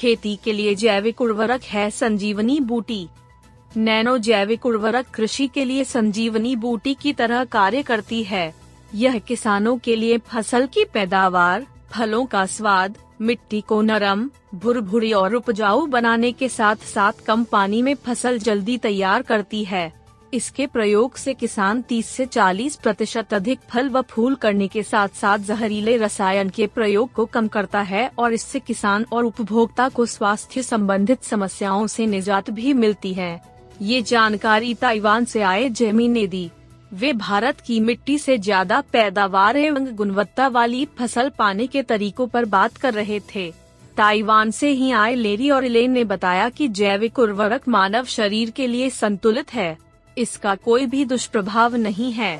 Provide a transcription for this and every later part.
खेती के लिए जैविक उर्वरक है संजीवनी बूटी। नैनो जैविक उर्वरक कृषि के लिए संजीवनी बूटी की तरह कार्य करती है। यह किसानों के लिए फ़सल की पैदावार, फलों का स्वाद, मिट्टी को नरम, भुरभुरी और उपजाऊ बनाने के साथ साथ कम पानी में फ़सल जल्दी तैयार करती है। इसके प्रयोग से किसान 30 से 40 प्रतिशत अधिक फल व फूल करने के साथ साथ जहरीले रसायन के प्रयोग को कम करता है और इससे किसान और उपभोक्ता को स्वास्थ्य संबंधित समस्याओं से निजात भी मिलती है। ये जानकारी ताइवान से आए जेमी ने दी। वे भारत की मिट्टी से ज़्यादा पैदावार एवं गुणवत्ता वाली फ़सल पाने के तरीकों पर बात कर रहे थे। ताइवान से ही आए लेरी और इलेन ने बताया कि जैविक उर्वरक मानव शरीर के लिए संतुलित है। इसका कोई भी दुष्प्रभाव नहीं है।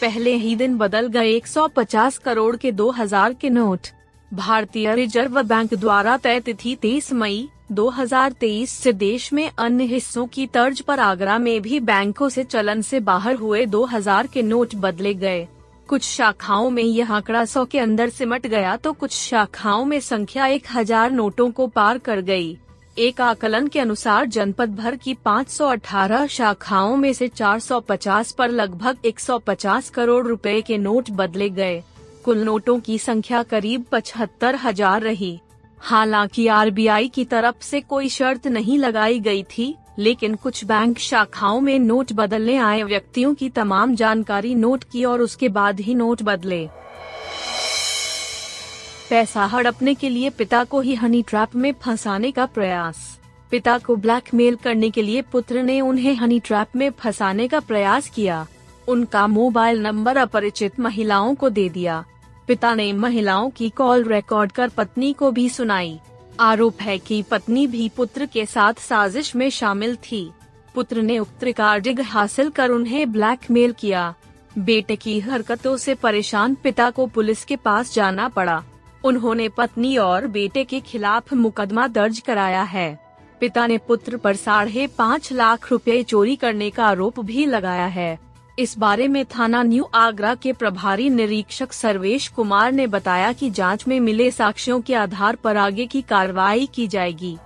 पहले ही दिन बदल गए 150 करोड़ के 2000 के नोट। भारतीय रिज़र्व बैंक द्वारा तय तिथि 23 मई 2023 से देश में अन्य हिस्सों की तर्ज पर आगरा में भी बैंकों से चलन से बाहर हुए 2000 के नोट बदले गए। कुछ शाखाओं में यह आंकड़ा सौ के अंदर सिमट गया तो कुछ शाखाओं में संख्या एक हज़ार नोटों को पार कर गई। एक आकलन के अनुसार जनपद भर की 518 शाखाओं में से 450 पर लगभग 150 करोड़ रुपए के नोट बदले गए। कुल नोटों की संख्या करीब पचहत्तर हज़ार रही। हालाँकि आरबीआई की तरफ़ से कोई शर्त नहीं लगाई गई थी, लेकिन कुछ बैंक शाखाओं में नोट बदलने आए व्यक्तियों की तमाम जानकारी नोट की और उसके बाद ही नोट बदले। पैसा हड़पने के लिए पिता को ही हनी ट्रैप में फंसाने का प्रयास। पिता को ब्लैकमेल करने के लिए पुत्र ने उन्हें हनी ट्रैप में फंसाने का प्रयास किया। उनका मोबाइल नंबर अपरिचित महिलाओं को दे दिया। पिता ने महिलाओं की कॉल रिकॉर्ड कर पत्नी को भी सुनाई। आरोप है कि पत्नी भी पुत्र के साथ साजिश में शामिल थी। पुत्र ने उक्त रिकॉर्डिंग हासिल कर उन्हें ब्लैकमेल किया। बेटे की हरकतों से परेशान पिता को पुलिस के पास जाना पड़ा। उन्होंने पत्नी और बेटे के खिलाफ मुकदमा दर्ज कराया है। पिता ने पुत्र पर साढ़े पाँच लाख रुपए चोरी करने का आरोप भी लगाया है। इस बारे में थाना न्यू आगरा के प्रभारी निरीक्षक सर्वेश कुमार ने बताया कि जाँच में मिले साक्ष्यों के आधार पर आगे की कार्रवाई की जाएगी।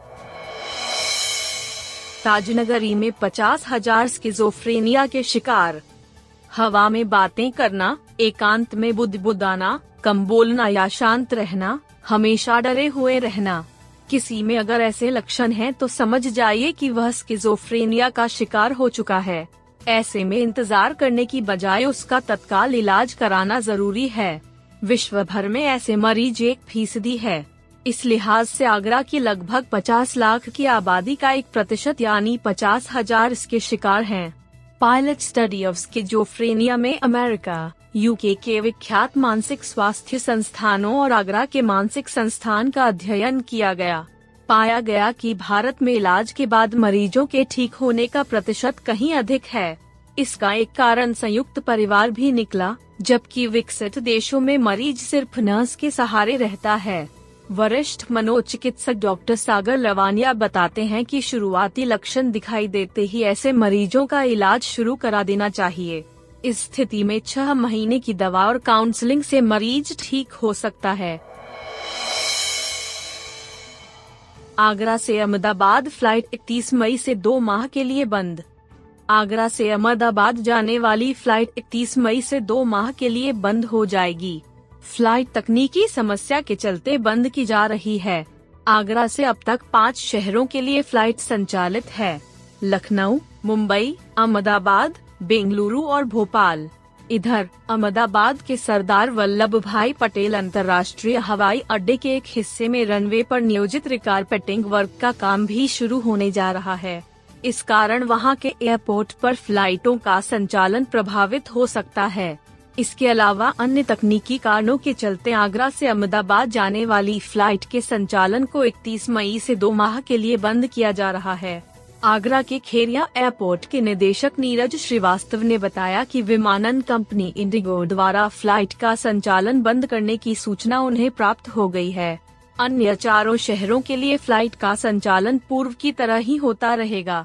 ताजनगरी में पचास हज़ार स्किजोफ्रेनिया के शिकार। हवा में बातें करना, एकांत में बुदबुदाना कम बोलना या शांत रहना, हमेशा डरे हुए रहना। किसी में अगर ऐसे लक्षण हैं तो समझ जाइए कि वह स्किजोफ्रेनिया का शिकार हो चुका है। ऐसे में इंतज़ार करने की बजाय उसका तत्काल इलाज कराना ज़रूरी है। विश्व भर में ऐसे मरीज़ एक फ़ीसदी है। इस लिहाज से आगरा की लगभग 50 लाख की आबादी का एक प्रतिशत यानी पचास हज़ार इसके शिकार हैं। पायलट स्टडी ऑफ़ स्किजोफ्रेनिया में अमेरिका यूके के विख्यात मानसिक स्वास्थ्य संस्थानों और आगरा के मानसिक संस्थान का अध्ययन किया गया। पाया गया कि भारत में इलाज के बाद मरीजों के ठीक होने का प्रतिशत कहीं अधिक है। इसका एक कारण संयुक्त परिवार भी निकला, जबकि विकसित देशों में मरीज़ सिर्फ़ नर्स के सहारे रहता है। वरिष्ठ मनोचिकित्सक डॉक्टर सागर लवानिया बताते हैं कि शुरुआती लक्षण दिखाई देते ही ऐसे मरीजों का इलाज शुरू करा देना चाहिए। इस स्थिति में छह महीने की दवा और काउंसलिंग से मरीज़ ठीक हो सकता है। आगरा से अहमदाबाद फ़्लाइट 31 मई से दो माह के लिए बंद। आगरा से अहमदाबाद जाने वाली फ़्लाइट 31 मई से दो माह के लिए बंद हो जाएगी। फ़्लाइट तकनीकी समस्या के चलते बंद की जा रही है। आगरा से अब तक पाँच शहरों के लिए फ़्लाइट संचालित है। लखनऊ, मुंबई, अहमदाबाद, बेंगलुरु और भोपाल। इधर, अहमदाबाद के सरदार वल्लभ भाई पटेल अंतर्राष्ट्रीय हवाई अड्डे के एक हिस्से में रनवे पर नियोजित रिकारपेटिंग वर्क का काम भी शुरू होने जा रहा है। इस कारण वहाँ के एयरपोर्ट पर फ्लाइटों का संचालन प्रभावित हो सकता है। इसके अलावा अन्य तकनीकी कारणों के चलते आगरा से अहमदाबाद जाने वाली फ़्लाइट के संचालन को 31 मई से दो माह के लिए बंद किया जा रहा है। आगरा के खेरिया एयरपोर्ट के निदेशक नीरज श्रीवास्तव ने बताया कि विमानन कंपनी इंडिगो द्वारा फ़्लाइट का संचालन बंद करने की सूचना उन्हें प्राप्त हो गई है। अन्य चारों शहरों के लिए फ़्लाइट का संचालन पूर्व की तरह ही होता रहेगा।